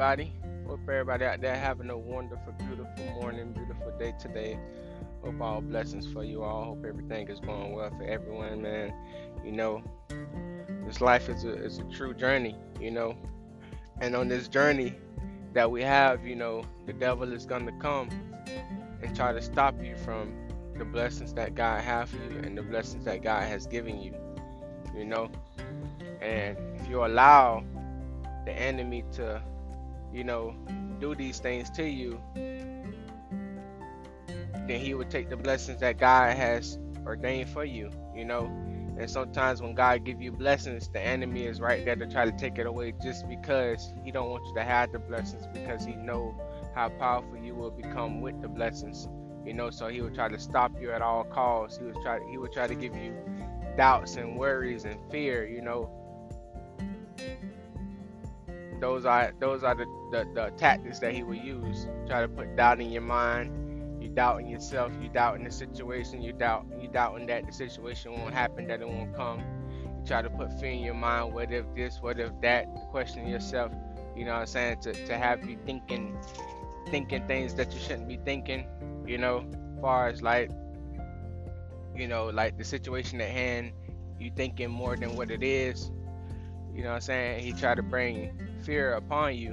everybody. Hope everybody out there having a wonderful, beautiful morning, beautiful day today. Hope all blessings for you all. Hope everything is going well for everyone, man. You know, this life is a, is a true journey, you know. And on this journey that we have, you know, the devil is going to come and try to stop you from the blessings that God has for you and the blessings that God has given you, you know. And if you allow the enemy to, you know, do these things to you, then he would take the blessings that God has ordained for you, you know. And sometimes when God give you blessings, the enemy is right there to try to take it away just because he don't want you to have the blessings because he know how powerful you will become with the blessings. You know, so he would try to stop you at all costs. He would try he would try to give you doubts and worries and fear, you know, those are those are the, the, the tactics that he will use. Try to put doubt in your mind. You doubting yourself. You doubting the situation. You doubt you doubting that the situation won't happen. That it won't come. You try to put fear in your mind. What if this? What if that? Question yourself. You know what I'm saying? To to have you thinking thinking things that you shouldn't be thinking. You know, far as like you know like the situation at hand. You thinking more than what it is. You know what I'm saying? He tried to bring fear upon you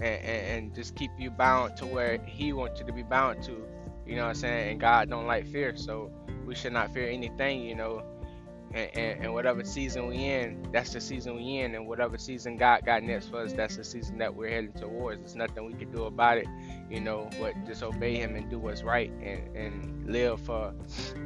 and, and, and, just keep you bound to where he wants you to be bound to. You know what I'm saying? And God don't like fear, so we should not fear anything, you know and, and, whatever season we in, that's the season we in, and whatever season God got next for us, that's the season that we're heading towards. There's nothing we can do about it, you know, but just obey Him and do what's right and, and live for,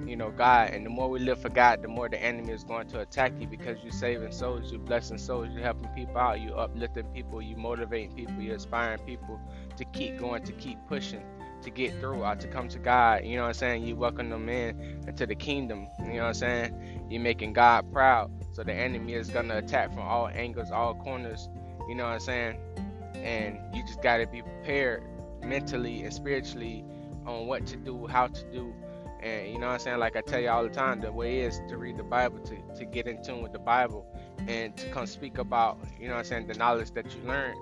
you know, God. And the more we live for God, the more the enemy is going to attack you because you're saving souls, you're blessing souls, you're helping people out, you're uplifting people, you're motivating people, you're inspiring people to keep going, to keep pushing to get through or to come to God. You know what I'm saying? You welcome them in into the kingdom. You know what I'm saying? You're making God proud. So the enemy is gonna attack from all angles, all corners. You know what I'm saying? And you just gotta be prepared mentally and spiritually on what to do, how to do. And you know what I'm saying? Like I tell you all the time, the way is to read the Bible, to, to get in tune with the Bible, and to come speak about, you know what I'm saying, the knowledge that you learned.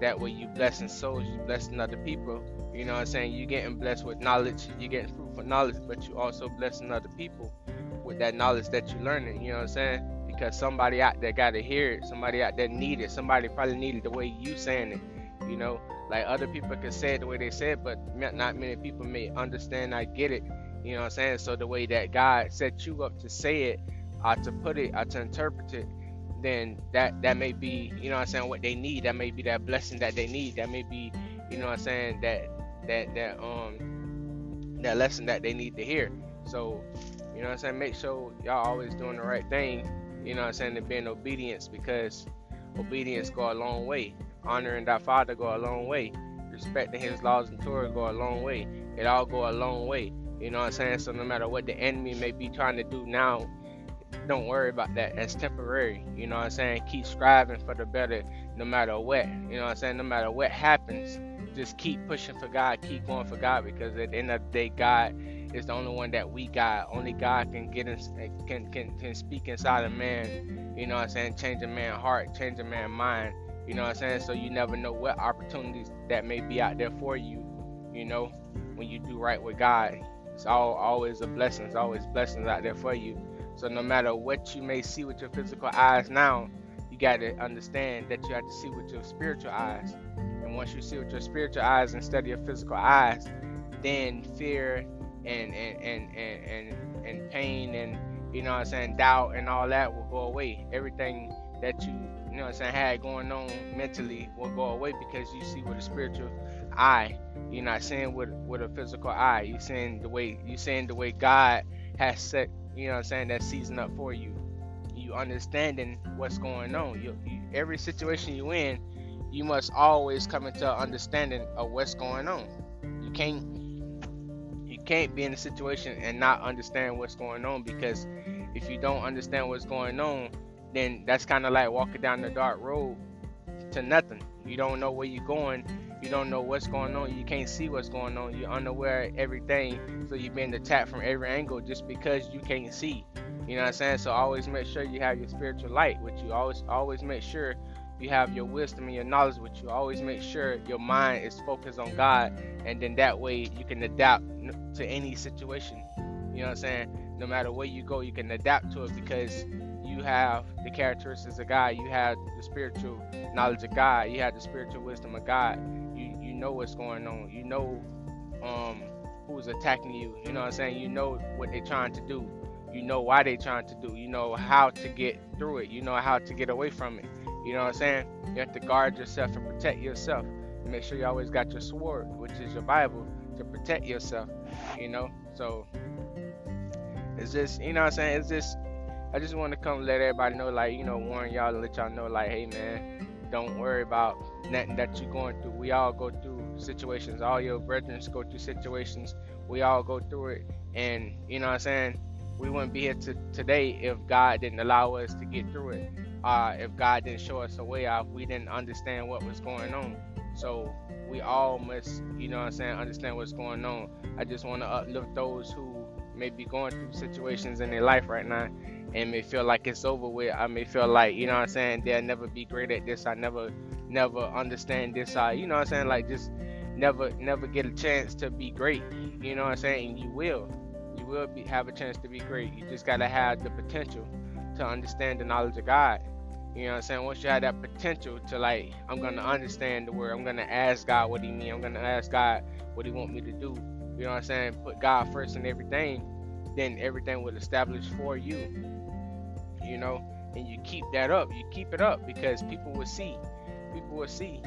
That way you blessing souls, you blessing other people, you know what I'm saying? You're getting blessed with knowledge, you're getting fruitful knowledge, but you also blessing other people with that knowledge that you're learning. You know what I'm saying? Because somebody out there got to hear it, somebody out there need it, somebody probably needed the way you saying it. You know, like other people can say it the way they say it, but not many people may understand. I get it. You know what I'm saying? So the way that God set you up to say it, or to put it, or to interpret it, then that that may be, you know what I'm saying, what they need. That may be that blessing that they need. That may be, you know what I'm saying, that that that um that lesson that they need to hear. So, you know what I'm saying? Make sure y'all always doing the right thing, you know what I'm saying, and being obedience because obedience go a long way. Honoring that father go a long way. Respecting his laws and Torah go a long way. It all go a long way. You know what I'm saying? So no matter what the enemy may be trying to do now, don't worry about that. That's temporary. You know what I'm saying? Keep striving for the better no matter what. You know what I'm saying? No matter what happens just keep pushing for God, keep going for God, because at the end of the day, God is the only one that we got. Only God can get in, eh, can can can speak inside a man. You know what I'm saying? Change a man's heart, change a man's mind. You know what I'm saying? So you never know what opportunities that may be out there for you. You know, when you do right with God, it's all always a blessing. It's always blessings out there for you. So no matter what you may see with your physical eyes now, you got to understand that you have to see with your spiritual eyes. And once you see with your spiritual eyes instead of your physical eyes, then fear and and and and and, and pain and you know what I'm saying, doubt and all that will go away. Everything that you you know what I'm saying had going on mentally will go away because you see with a spiritual eye. You're not seeing with with a physical eye. You're seeing the way you're seeing the way God has set you know what I'm saying that season up for you. You understanding what's going on. You, you every situation you in you must always come into an understanding of what's going on. You can't you can't be in a situation and not understand what's going on because if you don't understand what's going on, then that's kind of like walking down the dark road to nothing. You don't know where you're going. You don't know what's going on. You can't see what's going on. You're unaware of everything. So you're being attacked from every angle just because you can't see. You know what I'm saying? So always make sure you have your spiritual light with you. Always always make sure you have your wisdom and your knowledge with you. Always make sure your mind is focused on God, and then that way you can adapt to any situation. You know what I'm saying? No matter where you go, you can adapt to it because you have the characteristics of God. You have the spiritual knowledge of God. You have the spiritual wisdom of God. Know what's going on. You know um, who's attacking you. You know what I'm saying? You know what they're trying to do. You know why they're trying to do. You know how to get through it. You know how to get away from it. You know what I'm saying? You have to guard yourself and protect yourself. And make sure you always got your sword, which is your Bible, to protect yourself. You know? So it's just, you know what I'm saying? It's just, I just want to come let everybody know, like, you know, warn y'all let y'all know, like, hey, man, don't worry about nothing that you're going through. We all go through situations. All your brethren go through situations. We all go through it. And, you know what I'm saying? We wouldn't be here to, today if God didn't allow us to get through it. Uh, if God didn't show us a way out, we didn't understand what was going on. So we all must, you know what I'm saying, understand what's going on. I just want to uplift those who may be going through situations in their life right now and may feel like it's over with. I may feel like, you know what I'm saying, they'll never be great at this. I never never understand this. I you know what I'm saying, like just never never get a chance to be great. You know what I'm saying? And you will. You will be, have a chance to be great. You just gotta have the potential to understand the knowledge of God. You know what I'm saying? Once you have that potential to like, I'm gonna understand the word. I'm gonna ask God what He mean. I'm gonna ask God what He want me to do. You know what I'm saying? Put God first in everything. Then everything will establish for you. You know, and you keep that up. You keep it up because people will see. People will see.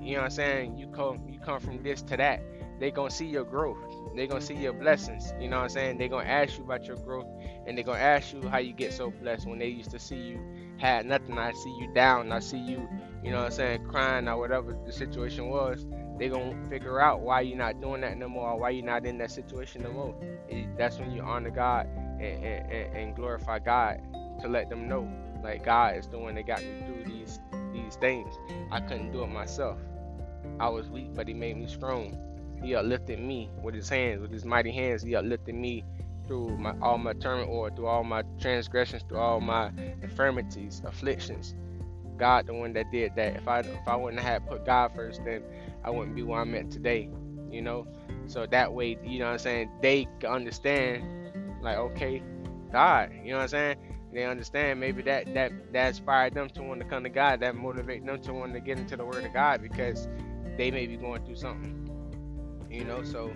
You know what I'm saying? You come you come from this to that. They gonna see your growth. They gonna see your blessings. You know what I'm saying? They gonna ask you about your growth and they gonna ask you how you get so blessed when they used to see you had nothing. I see you down. I see you, you know what I'm saying, crying or whatever the situation was. They gonna figure out why you're not doing that no more, or why you're not in that situation no more. That's when you honor God and, and, and glorify God to let them know, like God is the one that got me through these these things. I couldn't do it myself. I was weak, but He made me strong. He uplifted me with His hands, with His mighty hands. He uplifted me through my all my turmoil, through all my transgressions, through all my infirmities, afflictions. God, the one that did that. If I if I wouldn't have put God first, then I wouldn't be where I'm at today. You know, so that way, you know what I'm saying, they understand, like, okay, God, you know what I'm saying. They understand maybe that that that inspired them to want to come to God, that motivate them to want to get into the Word of God because they may be going through something. You know, so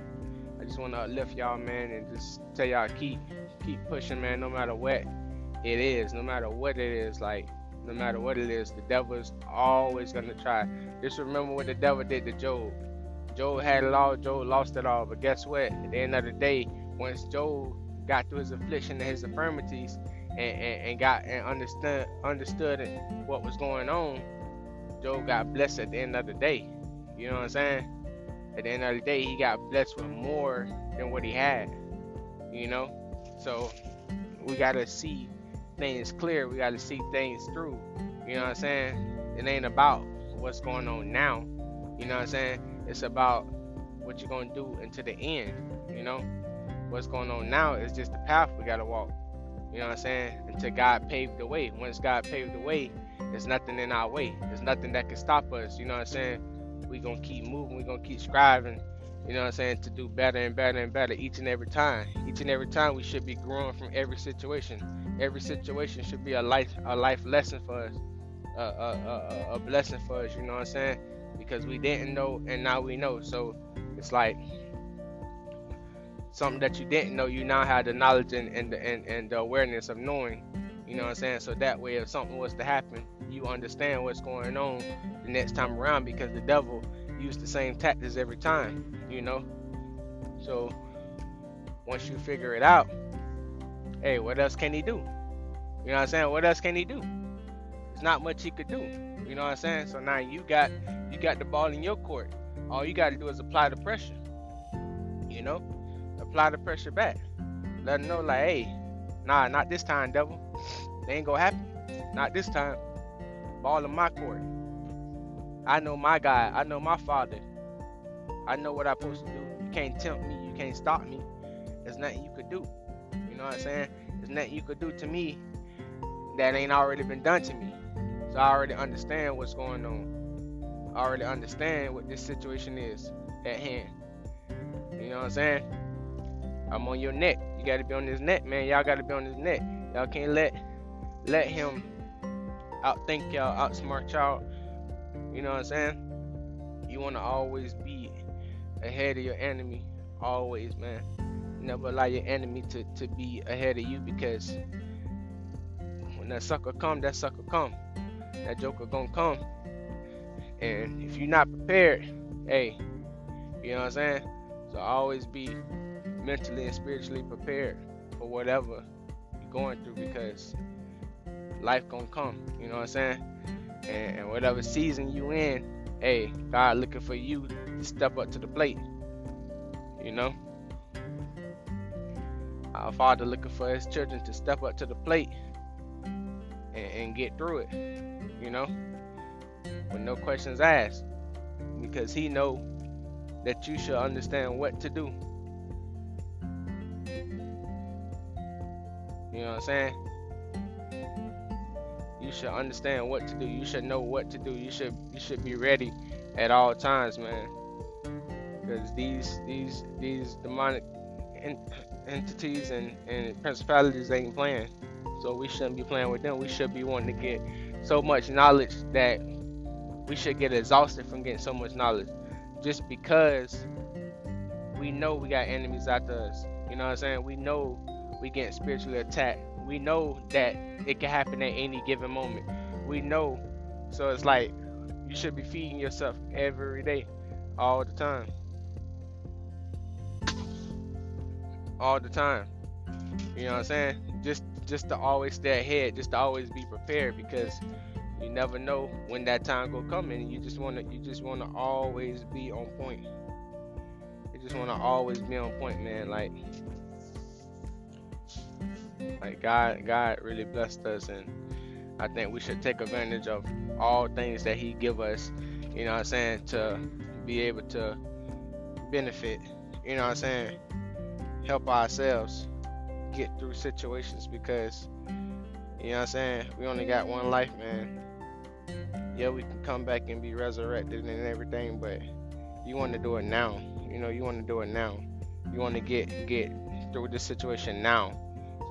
I just want to uplift y'all, man, and just tell y'all keep keep pushing, man. No matter what it is, no matter what it is, like no matter what it is, the devil is always gonna try. Just remember what the devil did to Job. Job had it all. Job lost it all. But guess what? At the end of the day, once Job got through his affliction and his infirmities, and, and, and got and understood understood what was going on, Job got blessed at the end of the day. You know what I'm saying? at the end of the day, he got blessed with more than what he had. You know, so we gotta see things clear. We gotta see things through. You know what I'm saying? It ain't about what's going on now. You know what I'm saying? It's about what you're gonna do until the end. You know, what's going on now is just the path we gotta walk. You know what I'm saying? Until God paved the way. Once God paved the way, there's nothing in our way. There's nothing that can stop us. You know what I'm saying? we gonna keep moving, we gonna keep striving, you know what I'm saying, to do better and better and better each and every time. Each and every time we should be growing from every situation. Every situation should be a life a life lesson for us. A, a, a, a blessing for us, you know what I'm saying? Because we didn't know and now we know. So it's like something that you didn't know, you now have the knowledge and, and, and, and the awareness of knowing you know what I'm saying? So that way, if something was to happen, you understand what's going on the next time around because the devil used the same tactics every time, you know? So once you figure it out, hey, what else can he do? You know what I'm saying? What else can he do? There's not much he could do. You know what I'm saying? So now you got you got the ball in your court. All you got to do is apply the pressure. You know, apply the pressure back. Let them know like, hey, nah, not this time, devil. They ain't gonna happen. Not this time. Ball in my court. I know my God. I know my father. I know what I'm supposed to do. You can't tempt me. You can't stop me. There's nothing you could do. You know what I'm saying? There's nothing you could do to me that ain't already been done to me. So I already understand what's going on. I already understand what this situation is at hand. You know what I'm saying? I'm on your neck. You gotta be on his neck, man. Y'all gotta be on his neck. Y'all can't let let him outthink y'all, outsmart y'all. You know what I'm saying? You wanna always be ahead of your enemy. Always, man. Never allow your enemy to, to be ahead of you because when that sucker come, that sucker come. That joker gonna come. And if you're not prepared, hey, you know what I'm saying? So always be mentally and spiritually prepared for whatever you're going through because life gonna come. You know what I'm saying? And, and whatever season you in, hey, God looking for you to step up to the plate. You know? Our Father looking for His children to step up to the plate and, and get through it. You know? With no questions asked. Because He know that you should understand what to do. You know what I'm saying? You should understand what to do. You should know what to do. You should you should be ready at all times, man. Because these these these demonic entities and, and principalities ain't playing. So we shouldn't be playing with them. We should be wanting to get so much knowledge that we should get exhausted from getting so much knowledge just because we know we got enemies after us. You know what I'm saying? We know we get spiritually attacked. We know that it can happen at any given moment. We know. So it's like you should be feeding yourself every day, all the time. All the time. You know what I'm saying? Just just to always stay ahead, just to always be prepared because you never know when that time will come and you just wanna you just wanna always be on point. You just wanna always be on point, man. Like like God God really blessed us and I think we should take advantage of all things that He give us, you know what I'm saying, to be able to benefit, you know what I'm saying, help ourselves get through situations because you know what I'm saying, we only got one life, man yeah, we can come back and be resurrected and everything, but you want to do it now. You know, you want to do it now. You want to get get through this situation now,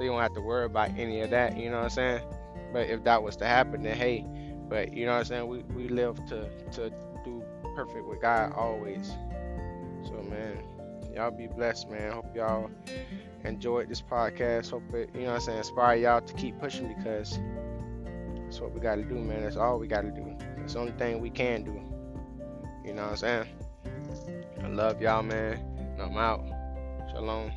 so you don't have to worry about any of that. You know what I'm saying? But if that was to happen, then hey, but you know what I'm saying? We we live to to do perfect with God always. So man, y'all be blessed, man. Hope y'all enjoyed this podcast. Hope it, you know what I'm saying, inspire y'all to keep pushing because that's what we got to do, man. That's all we got to do. That's the only thing we can do. You know what I'm saying? I love y'all, man. I'm out. Shalom.